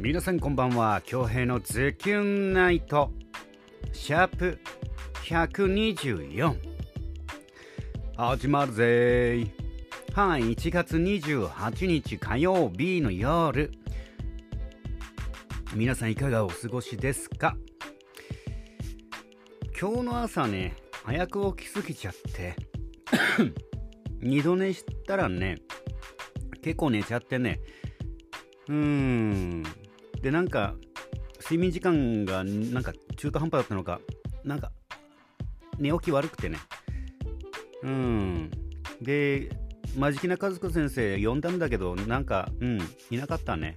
皆さんこんばんは。恭平のズキュンナイト。シャープ124始まるぜー。はい1月28日火曜日の夜。皆さんいかがお過ごしですか？今日の朝ね早く起きすぎちゃって。二度寝したらね結構寝ちゃってね。うーん。でなんか睡眠時間がなんか中途半端だったのかなんか寝起き悪くてね。うん。で真面目な和子先生呼んだんだけどなんかうんいなかったね。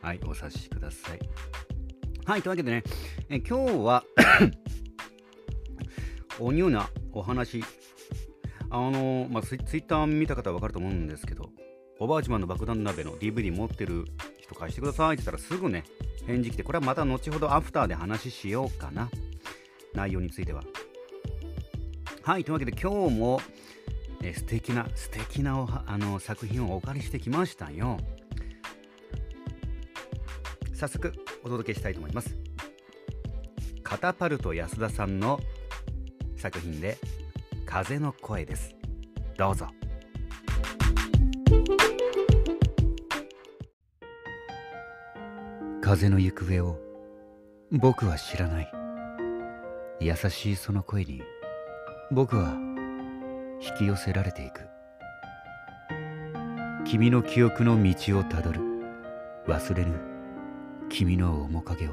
はいお察しください。はいというわけでねえ今日は おニューなお話。あのまあツイツイッター見た方は分かると思うんですけどおばあちまんの爆弾鍋の DVD 持ってる人貸してください。って言ったらすぐね返事来てこれはまた後ほどアフターで話しようかな。内容については。はいというわけで今日も、え素敵な素敵なあの作品をお借りしてきましたよ。早速お届けしたいと思います。カタパルト安田さんの作品で「風の声」です。どうぞ。風の行方を。僕は知らない。優しいその声に僕は引き寄せられていく。君の記憶の道をたどる。忘れぬ。君の面影を。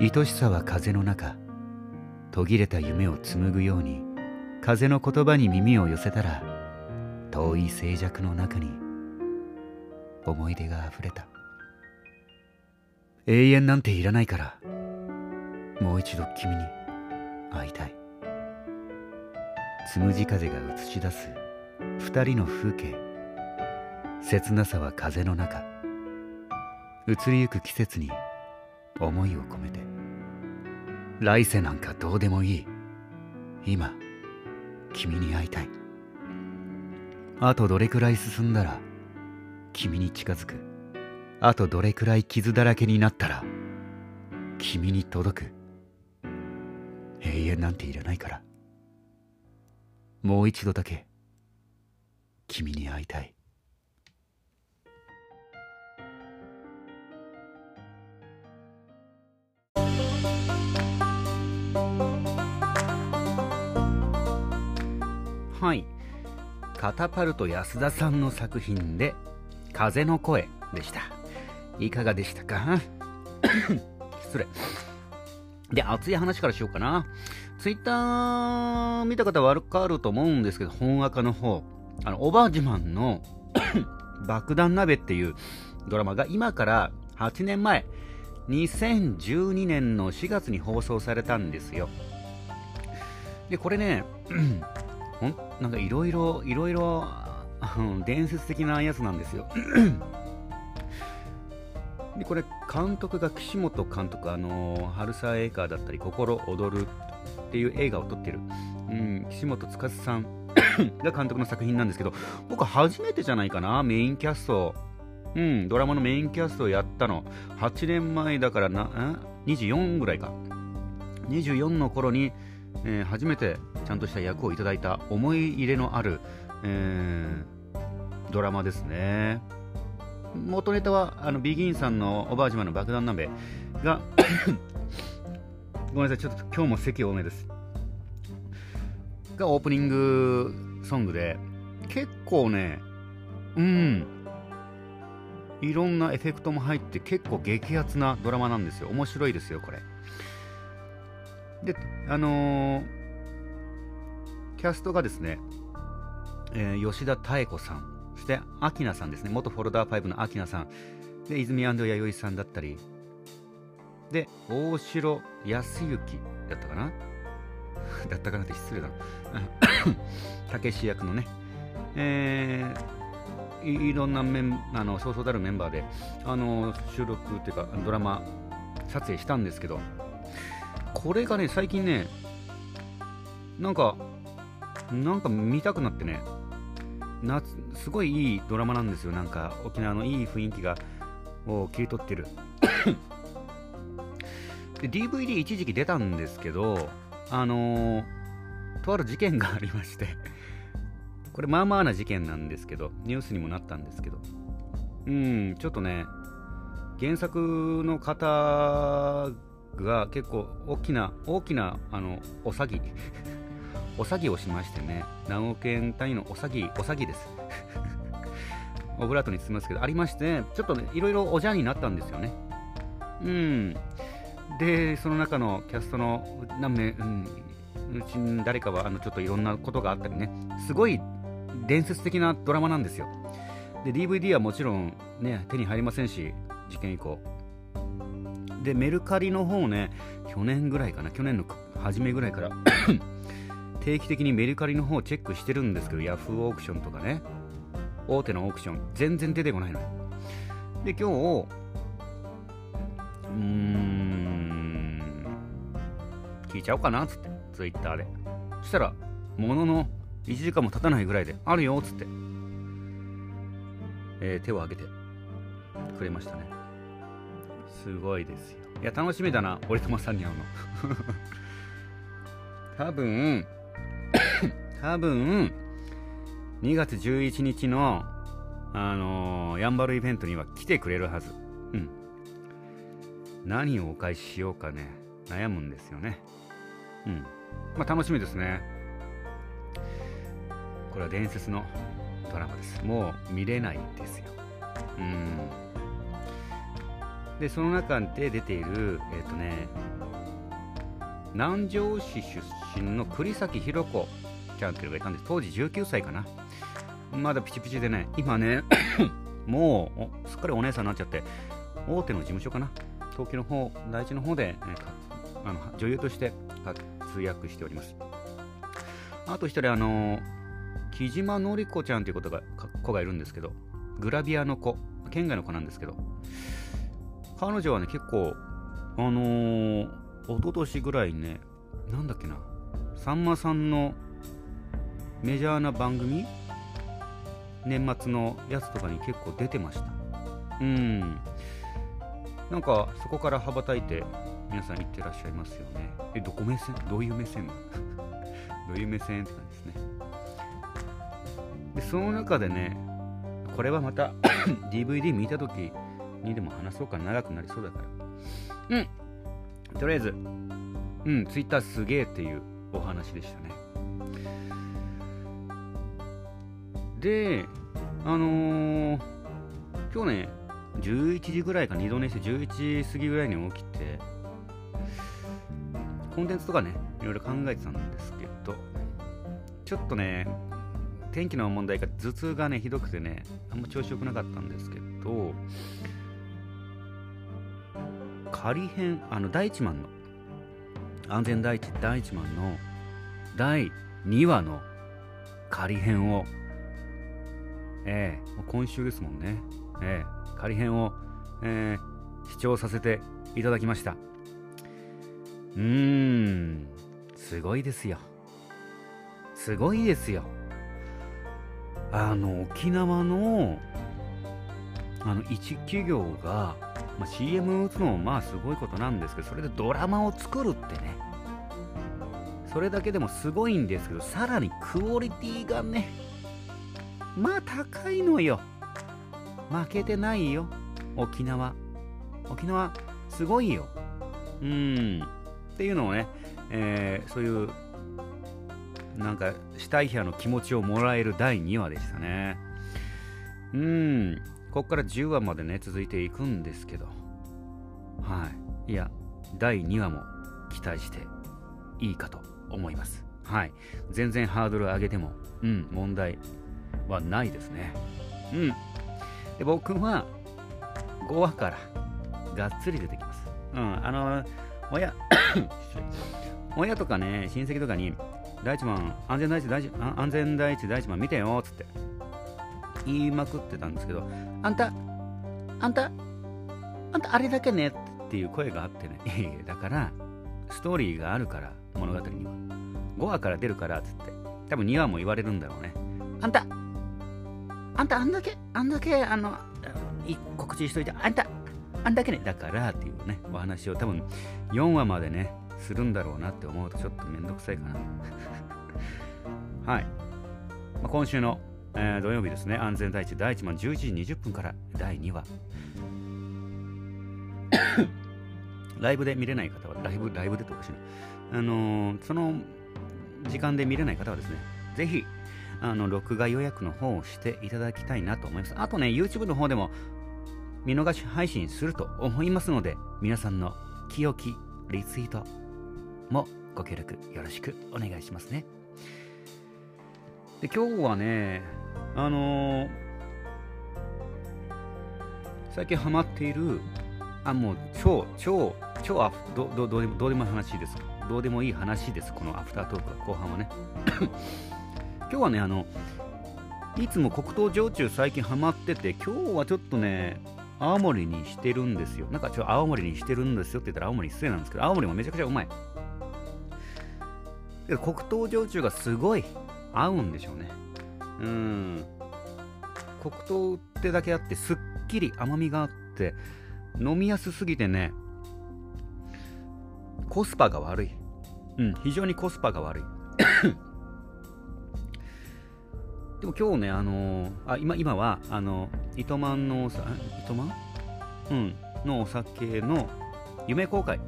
愛しさは風の中途切れた夢を紡ぐように風の言葉に耳を寄せたら遠い静寂の中に思い出があふれた。永遠なんていらないから。もう一度君に会いたい。つむじ風が映し出す二人の風景。切なさは風の中。移りゆく季節に思いを込めて。来世なんかどうでもいい。今君に会いたい。あとどれくらい進んだら君に近づく。あとどれくらい傷だらけになったら君に届く。永遠なんていらないから。もう一度だけ君に会いたい。はい。カタパルト安田さんの作品で「風の声」でした。いかがでしたか？失礼。で熱い話からしようかな。ツイッター見た方はわかると思うんですけど本赤の方。あのおばあ自慢の 爆弾鍋っていうドラマが今から8年前2012年の4月に放送されたんですよ。でこれね ほんなんかいろいろいろいろ伝説的なやつなんですよ。でこれ監督が岸本監督あの春沢映画だったり心躍るっていう映画を撮ってる、うん、岸本司さん が監督の作品なんですけど僕初めてじゃないかなメインキャストうん、ドラマのメインキャストをやったの。8年前だからな24ぐらいか。24の頃に、えー、初めてちゃんとした役をいただいた思い入れのある、えー、ドラマですね。元ネタはあのビギンさんのおばあちまの爆弾鍋がごめんなさいちょっと今日も席多めです。がオープニングソングで結構ねうん。いろんなエフェクトも入って結構激アツなドラマなんですよ。面白いですよこれ。であのー、キャストがですね、えー、吉田妙子さん。そしてアキナさんですね。元フォルダー5のアキナさん。で泉弥生さんだったり。で大城康之だったかな？だったかなって失礼だな。たけし役のね。えー、いろんなメンあのそうそうたるメンバーであの収録っていうかドラマ撮影したんですけど。これがね最近ねなんかなんか見たくなってね。夏すごいいいドラマなんですよ。なんか沖縄のいい雰囲気がを切り取ってる。で DVD 一時期出たんですけどあのー、とある事件がありましてこれまあまあな事件なんですけどニュースにもなったんですけど。うんちょっとね原作の方が結構大きな大きなあのお詐欺お詐欺をしましてね何億円単位のお詐欺お詐欺です。オブラートに包みますけどありましてちょっとねいろいろおじゃんになったんですよね。うん。でその中のキャストの何名、うん、うちに誰かはあのちょっといろんなことがあったりねすごい伝説的なドラマなんですよ。で DVD はもちろんね手に入りませんし事件以降。でメルカリの方ね去年ぐらいかな去年の初めぐらいから定期的にメルカリの方をチェックしてるんですけどヤフーオークションとかね。大手のオークション。全然出てこないので今日うーん聞いちゃおうかなっつってツイッターで。そしたらものの1時間も経たないぐらいであるよっつって、えー、手を挙げてくれましたね。すごいですよ。いや楽しみだな俺とさんに会うの。多分多分2月11日のあのー、ヤンバルイベントには来てくれるはず。うん。何をお返ししようかね。悩むんですよね。うん。まあ楽しみですね。これは伝説のドラマです。もう見れないですよ。うん。でその中で出ているえっ、ー、とね南城市出身の栗崎弘子ちゃんっていうのがいたんです。当時19歳かな。まだピチピチでね。今ね もうすっかりお姉さんになっちゃって大手の事務所かな。東京の方第一の方で、ね、あの女優として活躍しております。あと一人あの木島典子ちゃんという子が子がいるんですけどグラビアの子県外の子なんですけど彼女はね結構あのー、一昨年ぐらいねなんだっけなさんまさんのメジャーな番組年末のやつとかに結構出てました。うん。なんかそこから羽ばたいて皆さん行ってらっしゃいますよね。えどこ目線？どういう目線？どういう目線？って感じですね。でその中でねこれはまた DVD 見た時にでも話そうか長くなりそうだから。うん。とりあえずうん Twitter すげえっていうお話でしたね。であのー、今日ね11時ぐらいか二度寝して11時過ぎぐらいに起きてコンテンツとかねいろいろ考えてたんですけどちょっとね天気の問題が頭痛がねひどくてねあんま調子良くなかったんですけど仮編あの第一マンの安全第一第一マンの第2話の仮編をええー、今週ですもんね、ええー、仮編を、えー、視聴させていただきました。うーんすごいですよ。すごいですよ。あの沖縄のあの一企業が、まあ、CM 打つのもまあすごいことなんですけどそれでドラマを作るってね。それだけでもすごいんですけどさらにクオリティがねまあ高いのよ。負けてないよ。沖縄。沖縄すごいよ。うん。っていうのをね、えー、そういうなんか死体派の気持ちをもらえる第2話でしたね。うん。ここから10話までね続いていくんですけど。はい。いや第2話も期待していいかと思います。はい。全然ハードル上げてもうん問題はないですね。うん。で僕は5話からがっつり出てきます。うんあの親親 とかね親戚とかに第一番安全第一第一安全第一第一番見てよっつって。言いまくってたんですけどあんたあんたあんたあれだけねっていう声があってね。だからストーリーがあるから物語には。5話から出るからっつって。多分2話も言われるんだろうね。あんたあんたあんだけ、あんだけ、あの、告知しといて、あんた、あんだけね、だからっていうね、お話を多分4話までね、するんだろうなって思うとちょっとめんどくさいかな。はい。まあ、今週の、えー、土曜日ですね、安全第一第1問11時20分から第2話。ライブで見れない方は、ライブ、ライブでとかしなあのー、その時間で見れない方はですね、ぜひ、あの、録画予約の方をしていただきたいなと思います。あとね、YouTube の方でも見逃し配信すると思いますので、皆さんの清きリツイートもご協力よろしくお願いしますね。で、今日はね、あのー、最近ハマっている、あ、もう超、超、超アどどどうでもどうでもいい話です。どうでもいい話です、このアフタートークは後半はね。今日はね、あの、いつも黒糖焼酎最近ハマってて、今日はちょっとね、青森にしてるんですよ。なんかちょ青森にしてるんですよって言ったら青森失礼なんですけど、青森もめちゃくちゃうまい。黒糖焼酎がすごい合うんでしょうね。うん。黒糖ってだけあってすっきり甘みがあって飲みやすすぎてねコスパが悪い。うん、非常にコスパが悪い。でも今日ね、あのー、あ今今は、あの、糸満のさ、糸満？うん、のお酒の夢公開。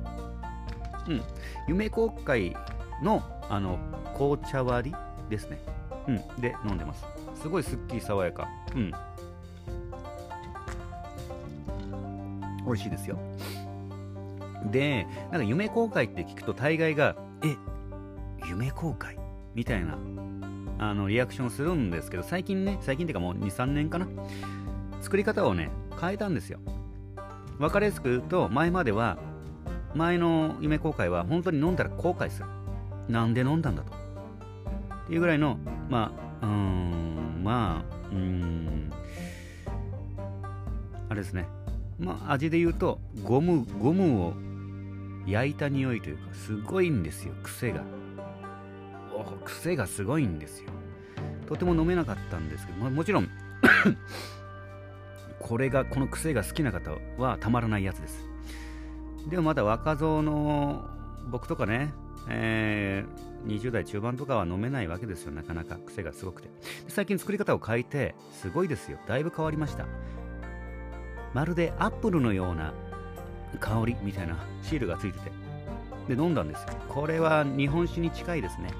うん、夢公開の、あの、紅茶割りですね。うん、で飲んでます。すごいすっきり爽やか。うん。美味しいですよ。で、なんか夢公開って聞くと大概が、え、夢公開？みたいなあのリアクションするんですけど、最近ね、最近っていうかもう2、3年かな、作り方をね、変えたんですよ。分かりやすく言うと、前までは、前の夢公開は本当に飲んだら後悔する。なんで飲んだんだと。っていうぐらいの、まあ、うーん、まあ、うーん、あれですね。まあ、味で言うと、ゴム、ゴムを焼いた匂いというか、すごいんですよ、癖が。癖がすごいんですよ。とても飲めなかったんですけど、ももちろん これが、この癖が好きな方はたまらないやつです。でもまだ若造の僕とかね、えー、20代中盤とかは飲めないわけですよ、なかなか癖がすごくて。最近作り方を変えて、すごいですよ、だいぶ変わりました。まるでアップルのような香りみたいな シールがついてて、で、飲んだんですよ。これは日本酒に近いですね。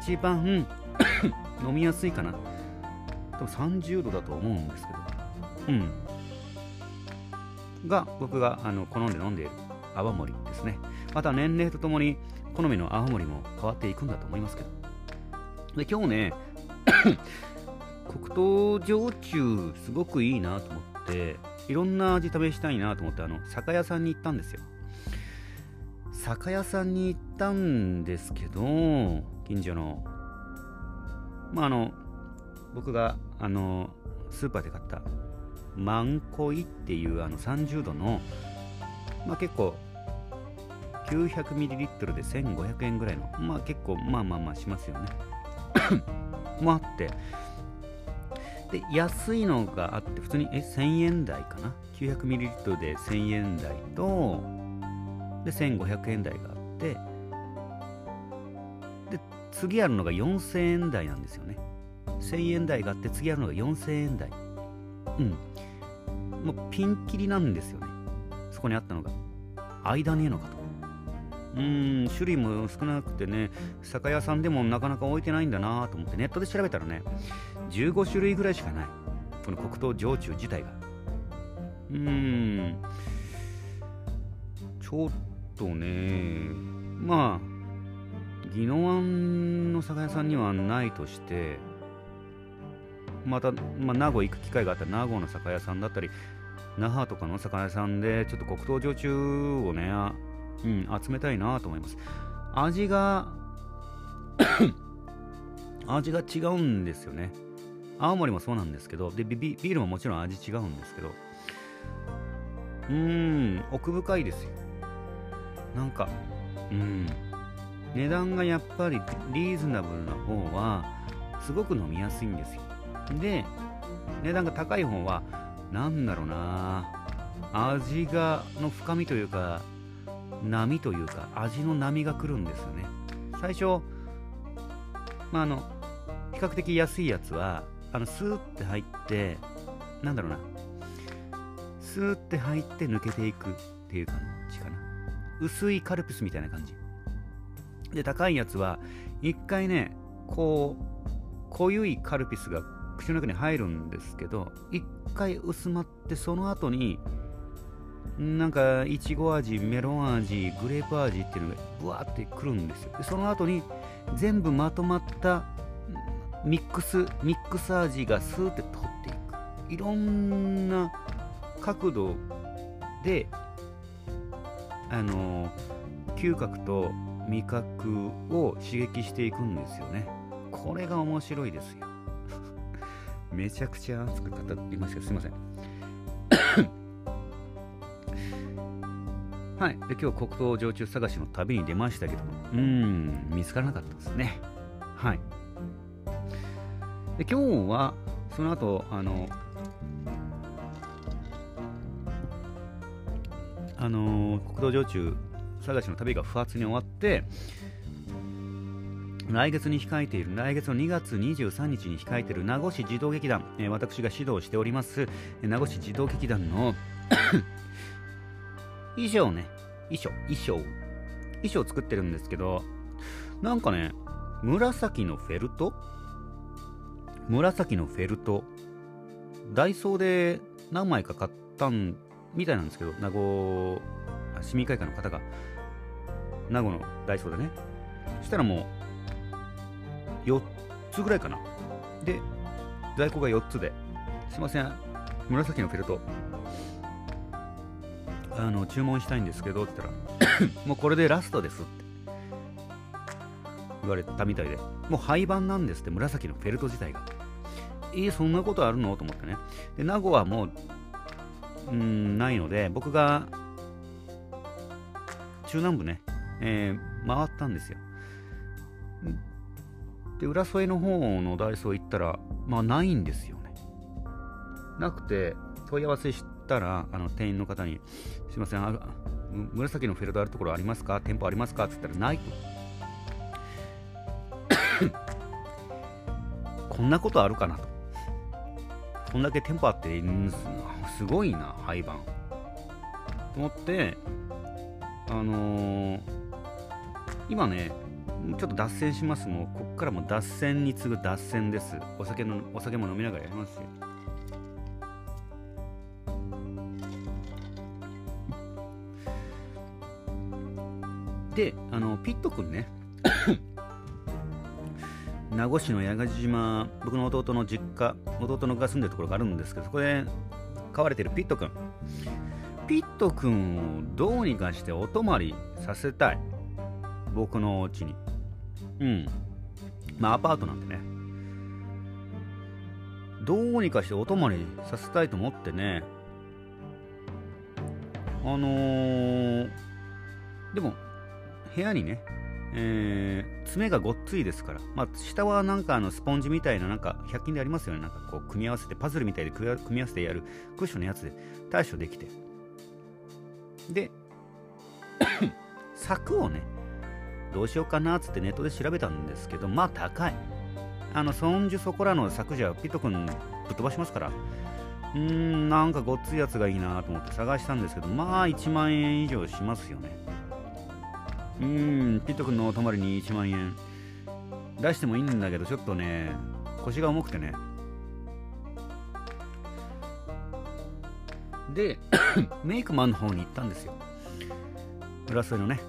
一番 飲みやすいかな。多分30度だと思うんですけど。うん。が、僕があの好んで飲んでいる泡盛ですね。また年齢とともに好みの泡盛も変わっていくんだと思いますけど。で、今日ね、黒糖焼酎すごくいいなと思って、いろんな味試したいなと思って、あの、酒屋さんに行ったんですよ。酒屋さんに行ったんですけど、近所の、まあ、あの、僕が、あの、スーパーで買った、マンコイっていうあの30度の、まあ、結構 900ml で1500円ぐらいの、まあ結構まあまあまあしますよね。もあって、で、安いのがあって、普通にえ1000円台かな ?900ml で1000円台と、で、1500円台があって、で、次あるのが4000円台なんですよね。1000円台があって、次あるのが4000円台。うん。もうピンキリなんですよね。そこにあったのが。間ねえのかと。うん、種類も少なくてね、酒屋さんでもなかなか置いてないんだなと思ってネットで調べたらね、15種類ぐらいしかない。この黒糖焼酎自体が。うん、ちょっとね、まあ、宜野湾の酒屋さんにはないとして、また、まあ、名護行く機会があったら名護の酒屋さんだったり、那覇とかの酒屋さんでちょっと黒糖焼酎をね、うん、集めたいなと思います。味が 味が違うんですよね。青森もそうなんですけど、でビビールももちろん味違うんですけど、うーん、奥深いですよ。なんか、うん、値段がやっぱりリーズナブルな方は、すごく飲みやすいんですよ。で、値段が高い方は何だろうな味がの深みというか波というか味の波が来るんですよね。最初まああの比較的安いやつはあのスーって入ってなんだろうな。スーって入って抜けていくっていう感じかな。薄いカルピスみたいな感じ。で高いやつは一回ねこう濃ゆいカルピスが口の中に入るんですけど一回薄まってその後になんかいちご味メロン味グレープ味っていうのがブワーってくるんですよ。でその後に全部まとまったミックスミックス味がスーって取っていく。いろんな角度であの嗅覚と味覚を刺激していくんですよね。これが面白いですよ。めちゃくちゃ熱く語りましたすいません。はい。で今日黒糖焼酎探しの旅に出ましたけどうーん見つからなかったですね。はい。で今日はその後あのあの国道焼酎探しの旅が不発に終わって来月に控えている来月の2月23日に控えている名護市児童劇団、えー、私が指導しております名護市児童劇団の衣装ね。衣装衣装。衣装作ってるんですけどなんかね紫のフェルト？紫のフェルト。ダイソーで何枚か買ったんみたいなんですけど名護市民会館の方が。名護のダイソーでね。そしたらもう4つぐらいかな。で在庫が4つで。すいません。紫のフェルト。あの注文したいんですけどって言ったら もうこれでラストですって。言われたみたいで。もう廃盤なんですって紫のフェルト自体が。えー、そんなことあるの？と思ってね。で名護はもううんないので僕が中南部ね、えー、回ったんですよ。で浦添の方のダイソー行ったらまあないんですよね。なくて問い合わせしたらあの店員の方に「すいませんあ紫のフェルトあるところありますか？店舗ありますか?」って言ったら「ない」と こんなことあるかなと。こんだけ店舗あってんすごいな廃盤。と思ってあのー、今ねちょっと脱線します。もうこっからも脱線に次ぐ脱線です。お酒のお酒も飲みながらやりますよであのピット君ね。名護市の八ヶ島僕の弟の実家弟のが住んでるところがあるんですけどそこで飼われてるピット君。ピット君をどうにかしてお泊まりさせたい。僕のお家に。うん。まあアパートなんでね。どうにかしてお泊まりさせたいと思ってね。あのー、でも部屋にねえー、爪がごっついですから、まあ、下はなんかあのスポンジみたいな、なんか100均でありますよね、なんかこう組み合わせて、パズルみたいで組み合わせてやるクッションのやつで対処できて。で、柵をね、どうしようかなっつってネットで調べたんですけど、まあ高い。あの、ソンジュそこらの柵じゃピット君ぶっ飛ばしますから、うーん、なんかごっついやつがいいなと思って探したんですけど、まあ1万円以上しますよね。うん、ピット君のお泊まりに1万円出してもいいんだけど、ちょっとね、腰が重くてね。で、メイクマンの方に行ったんですよ。浦添のね、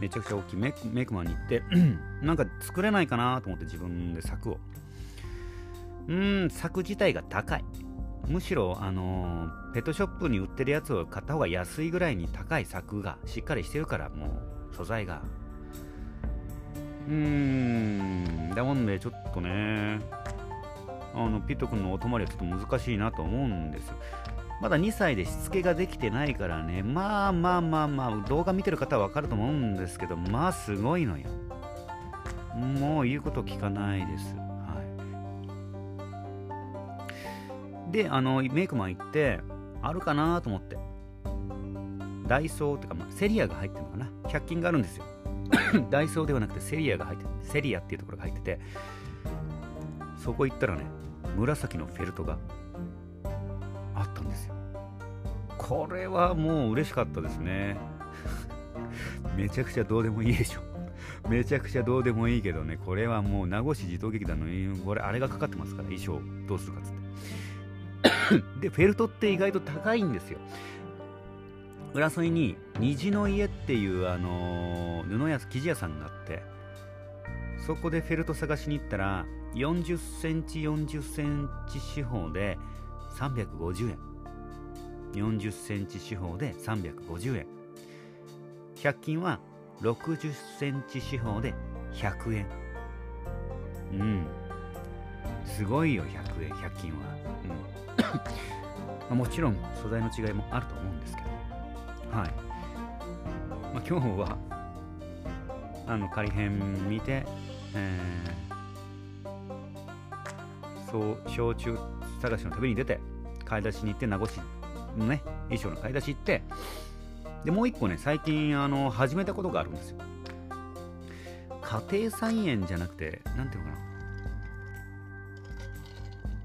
めちゃくちゃ大きいメイクメイクマンに行って、なんか作れないかなと思って自分で柵を。うーん、柵自体が高い。むしろ、あのー、ペットショップに売ってるやつを買った方が安いぐらいに高い柵がしっかりしてるから、もう、素材が。うーん、だもんで、ちょっとね、あの、ピット君のお泊まりはちょっと難しいなと思うんです。まだ2歳でしつけができてないからね、まあまあまあまあ、動画見てる方はわかると思うんですけど、まあすごいのよ。もう言うこと聞かないですはい。であのメイクマン行ってあるかなと思って。ダイソーってか、まあ、セリアが入ってるのかな。100均があるんですよ。ダイソーではなくてセリアが入ってセリアっていうところが入ってて。そこ行ったらね紫のフェルトがあったんですよ。これはもう嬉しかったですね。めちゃくちゃどうでもいいでしょ。めちゃくちゃどうでもいいけどねこれはもう名護市児童劇団のこれあれがかかってますから衣装どうするかっつって。でフェルトって意外と高いんですよ。浦添に虹の家っていうあのー、布屋生地屋さんがあってそこでフェルト探しに行ったら40センチ40センチ四方で350円。40センチ四方で350円。100均は60センチ四方で100円。うん。すごいよ100円100均は、うん。もちろん素材の違いもあると思うんですけど。はい、まあ、今日はあの仮編見て、えー、そう焼酎探しの旅に出て買い出しに行って名護市のね衣装の買い出し行ってでもう一個ね最近あの始めたことがあるんですよ。家庭菜園じゃなくて何ていうのかな。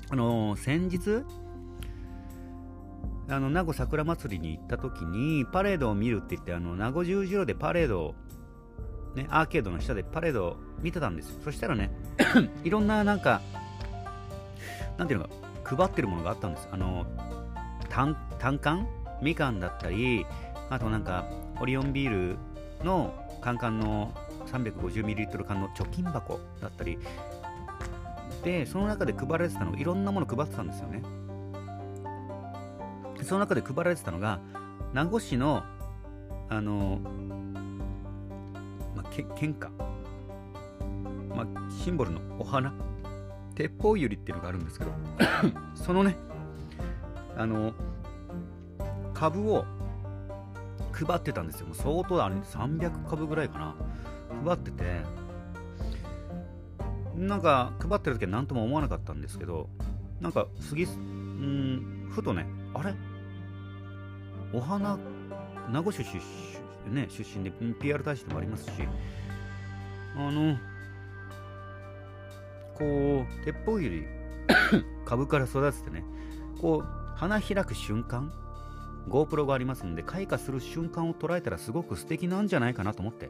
あの先日あの名護桜祭りに行った時にパレードを見るって言ってあの名護十字路でパレードをねアーケードの下でパレードを見てたんですよ。そしたらね いろんななんかなんていうのか配ってるものがあったんです。あの単缶みかんだったりあとなんかオリオンビールのカンカンの 350ml 缶の貯金箱だったり。でその中で配られてたのいろんなもの配ってたんですよね。その中で配られてたのが名護市のあの、まあ、け献花、まあ、シンボルのお花鉄砲ゆりっていうのがあるんですけど そのねあの株を配ってたんですよ。もう相当あれ300株ぐらいかな。配ってて、なんか配ってる時は何とも思わなかったんですけど、なんか杉、んふとね、あれ？お花、名護市出身,、ね、出身で PR 大使でもありますし、あの、こう、鉄砲ゆり 株から育ててね、こう、花開く瞬間、GoPro がありますので開花する瞬間を捉えたらすごく素敵なんじゃないかなと思って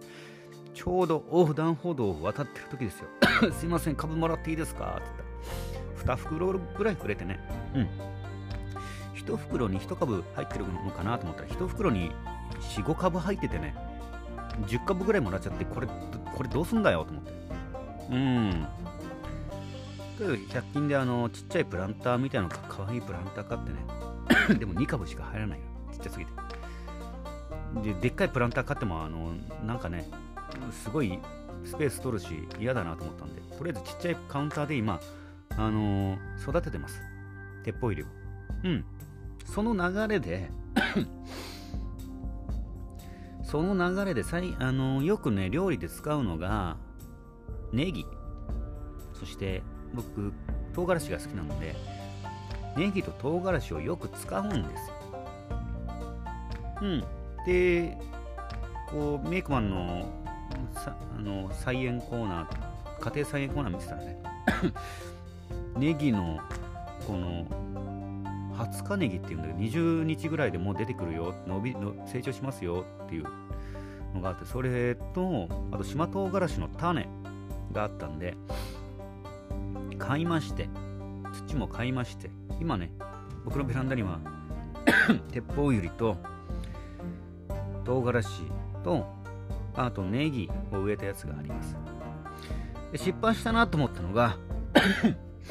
ちょうど横断歩道を渡ってる時ですよ。すいません株もらっていいですか？って言ったら2袋ぐらいくれてねうん1袋に1株入ってるのかなと思ったら1袋に45株入っててね10株ぐらいもらっちゃってこれこれどうすんだよと思ってうん100均であのちっちゃいプランターみたいなのかかわいいプランター買ってね でも2株しか入らないよ。ちっちゃすぎて。で、でっかいプランター買っても、あの、なんかね、すごいスペース取るし嫌だなと思ったんで、とりあえずちっちゃいカウンターで今、あのー、育ててます。鉄砲入れを。うん。その流れで その流れでさい、あの、よくね、料理で使うのが、ネギ。そして、僕、唐辛子が好きなので、ネギと唐辛子をよく使うんです。うん。で、こう、メイクマンのさあの菜園コーナー、家庭菜園コーナー見てたらね、ネギのこの20日ネギっていうんだけど、20日ぐらいでもう出てくるよ、伸びの成長しますよっていうのがあって、それと、あと島唐辛子の種があったんで、買いまして、土も買いまして、今ね、僕のベランダには 鉄砲ゆりと唐辛子とあとネギを植えたやつがあります。で失敗したなと思ったのが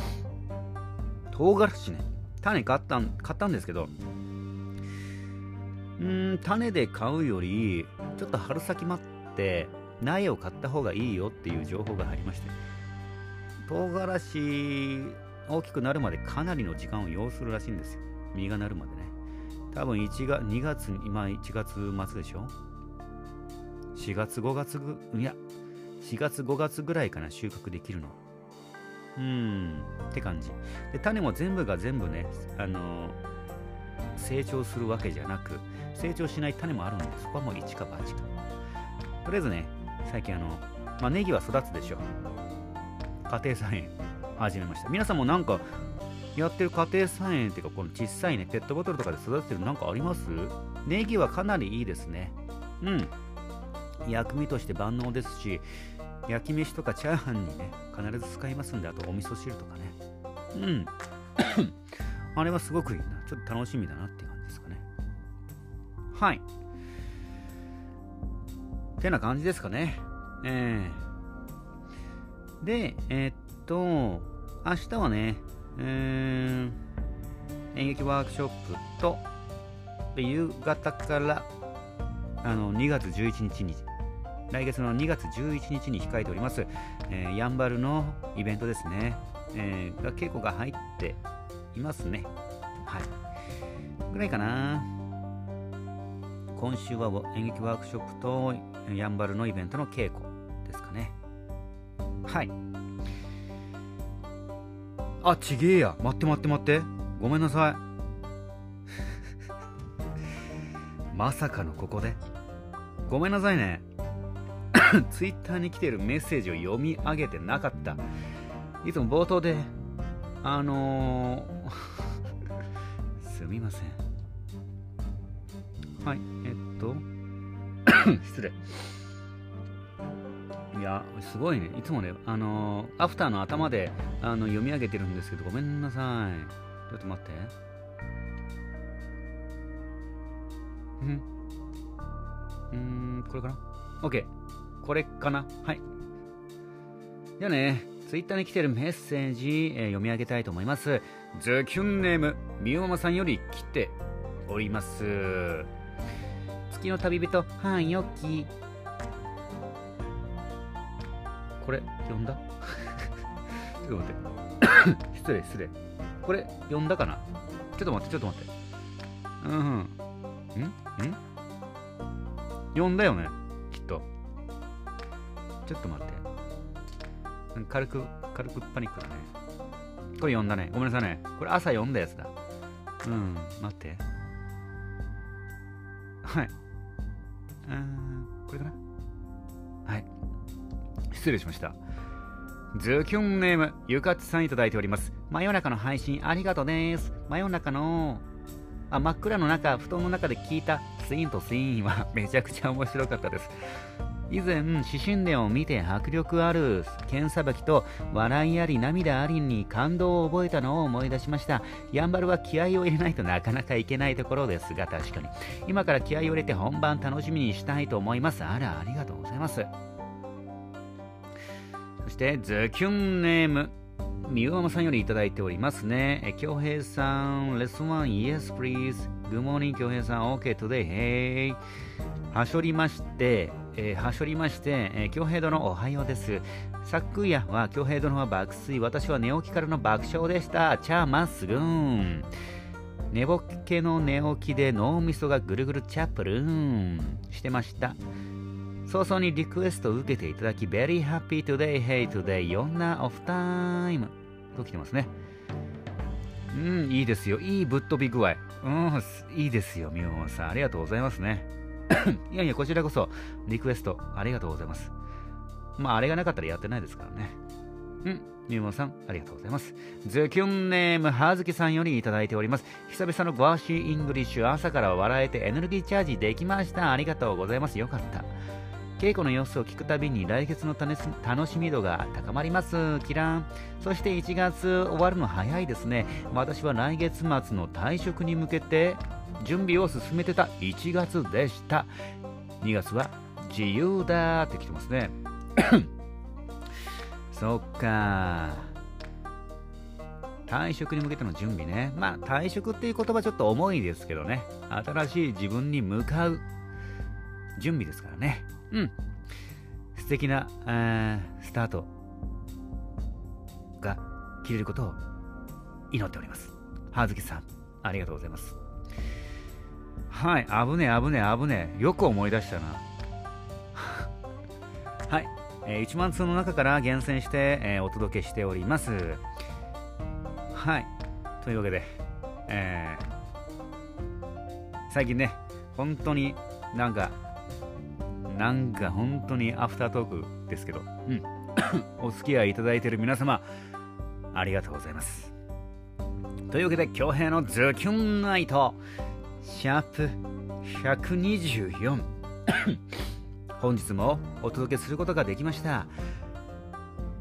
唐辛子ね。種買ったん買ったんですけどうん種で買うよりちょっと春先待って苗を買った方がいいよっていう情報が入りまして唐辛子大きくなるまでかなりの時間を要するらしいんですよ。実がなるまでね。多分1月、2月、今1月末でしょ ?4 月、5月、いや、4月、5月ぐらいかな、収穫できるの。うん。って感じ。で種も全部が全部ねあの成長するわけじゃなく成長しない種もあるんでそこはもう一か八か。とりあえずね最近あの、まあ、ネギは育つでしょ。家庭菜園始めました。皆さんもなんかやってる家庭菜園っていうかこの小さいねペットボトルとかで育ててるなんかあります？ネギはかなりいいですね。うん。薬味として万能ですし焼き飯とかチャーハンにね必ず使いますんであとお味噌汁とかね。うん。あれはすごくいいな。ちょっと楽しみだなって感じですかね。はい。てな感じですかね。えー、でえー、っと明日はねえー、演劇ワークショップと夕方からあの2月11日に来月の2月11日に控えております、えー、やんばるのイベントですね、えー、が稽古が入っていますね。はい。ぐらいかな。今週は演劇ワークショップとやんばるのイベントの稽古ですかね。はい。あちげえや。待って待って待って。ごめんなさい。まさかのここで。ごめんなさいね。ツイッターに来てるメッセージを読み上げてなかった。いつも冒頭で、あのー、すみません。はい、えっと、失礼。いや、すごいね。いつもね、あのー、アフターの頭であの読み上げてるんですけど、ごめんなさい。ちょっと待って。うんうん、これかな ?OK。これかな？はい。ではね、ツイッターに来てるメッセージ、えー、読み上げたいと思います。ズキュンネーム、みおママさんより来ております。月の旅人、はんよき。これ、読んだ？ちょっと待って。失礼、失礼。これ、読んだかな？ちょっと待って、ちょっと待って。うん、うん。ん？ん？読んだよね。ちょっと待って。軽く、軽くパニックだね。これ読んだね。ごめんなさいね。これ朝読んだやつだ。うん、待って。はい。うん、これかな？はい。失礼しました。ズキュンネーム、ゆかつさんいただいております。真夜中の配信ありがとうです。真夜中の、あ、真っ暗の中、布団の中で聞いたスインとスインはめちゃくちゃ面白かったです。以前、死神伝を見て迫力ある剣さばきと笑いあり涙ありに感動を覚えたのを思い出しました。やんばるは気合を入れないとなかなかいけないところですが、確かに。今から気合を入れて本番楽しみにしたいと思います。あら、ありがとうございます。そして、ズキュンネーム。みゆままさんよりいただいておりますね。え、京平さん、レッスン1、Yes, please. Good morning, 京平さん。OK, today. Hey. はしょりまして、えー、はしょりまして、えー、京平殿おはようです。昨夜は京平殿は爆睡、私は寝起きからの爆笑でした。チャーまっすぐん。寝ぼけの寝起きで脳みそがぐるぐるチャップルーンしてました。早々にリクエストを受けていただき、Very happy today, hey today, ヨンナオフタイムと来てますね。うん、いいですよ。いいぶっ飛び具合。うん、いいですよ、みおさん。ありがとうございますね。いやいや、こちらこそ、リクエストありがとうございます。まあ、あれがなかったらやってないですからね。うん、入門さん、ありがとうございます。ズキュンネーム、はずきさんよりいただいております。久々のゴアシーイングリッシュ、朝から笑えてエネルギーチャージできました。ありがとうございます。よかった。稽古の様子を聞くたびに来月の楽しみ度が高まります。キラン。そして1月終わるの早いですね。私は来月末の退職に向けて準備を進めてた1月でした。2月は自由だって来てますね。そっか。退職に向けての準備ね。まあ、退職っていう言葉ちょっと重いですけどね。新しい自分に向かう準備ですからね。うん。素敵な、スタートが切れることを祈っております。葉月さん、ありがとうございます。はい、危ねえ、危ねえ、危ねえ。よく思い出したな。はい。えー、1万通の中から厳選して、えー、お届けしておりますはいというわけで、えー、最近ね本当になんかなんか本当にアフタートークですけど、うん、お付き合いいただいている皆様ありがとうございます。というわけで恭平のズキュンナイトシャープ124 本日もお届けすることができました。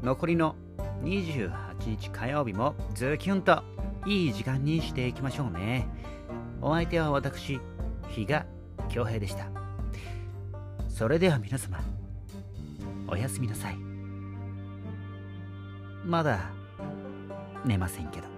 残りの28日火曜日もズキュンといい時間にしていきましょうね。お相手は私比嘉恭平でしたそれでは皆様おやすみなさい。まだ寝ませんけど。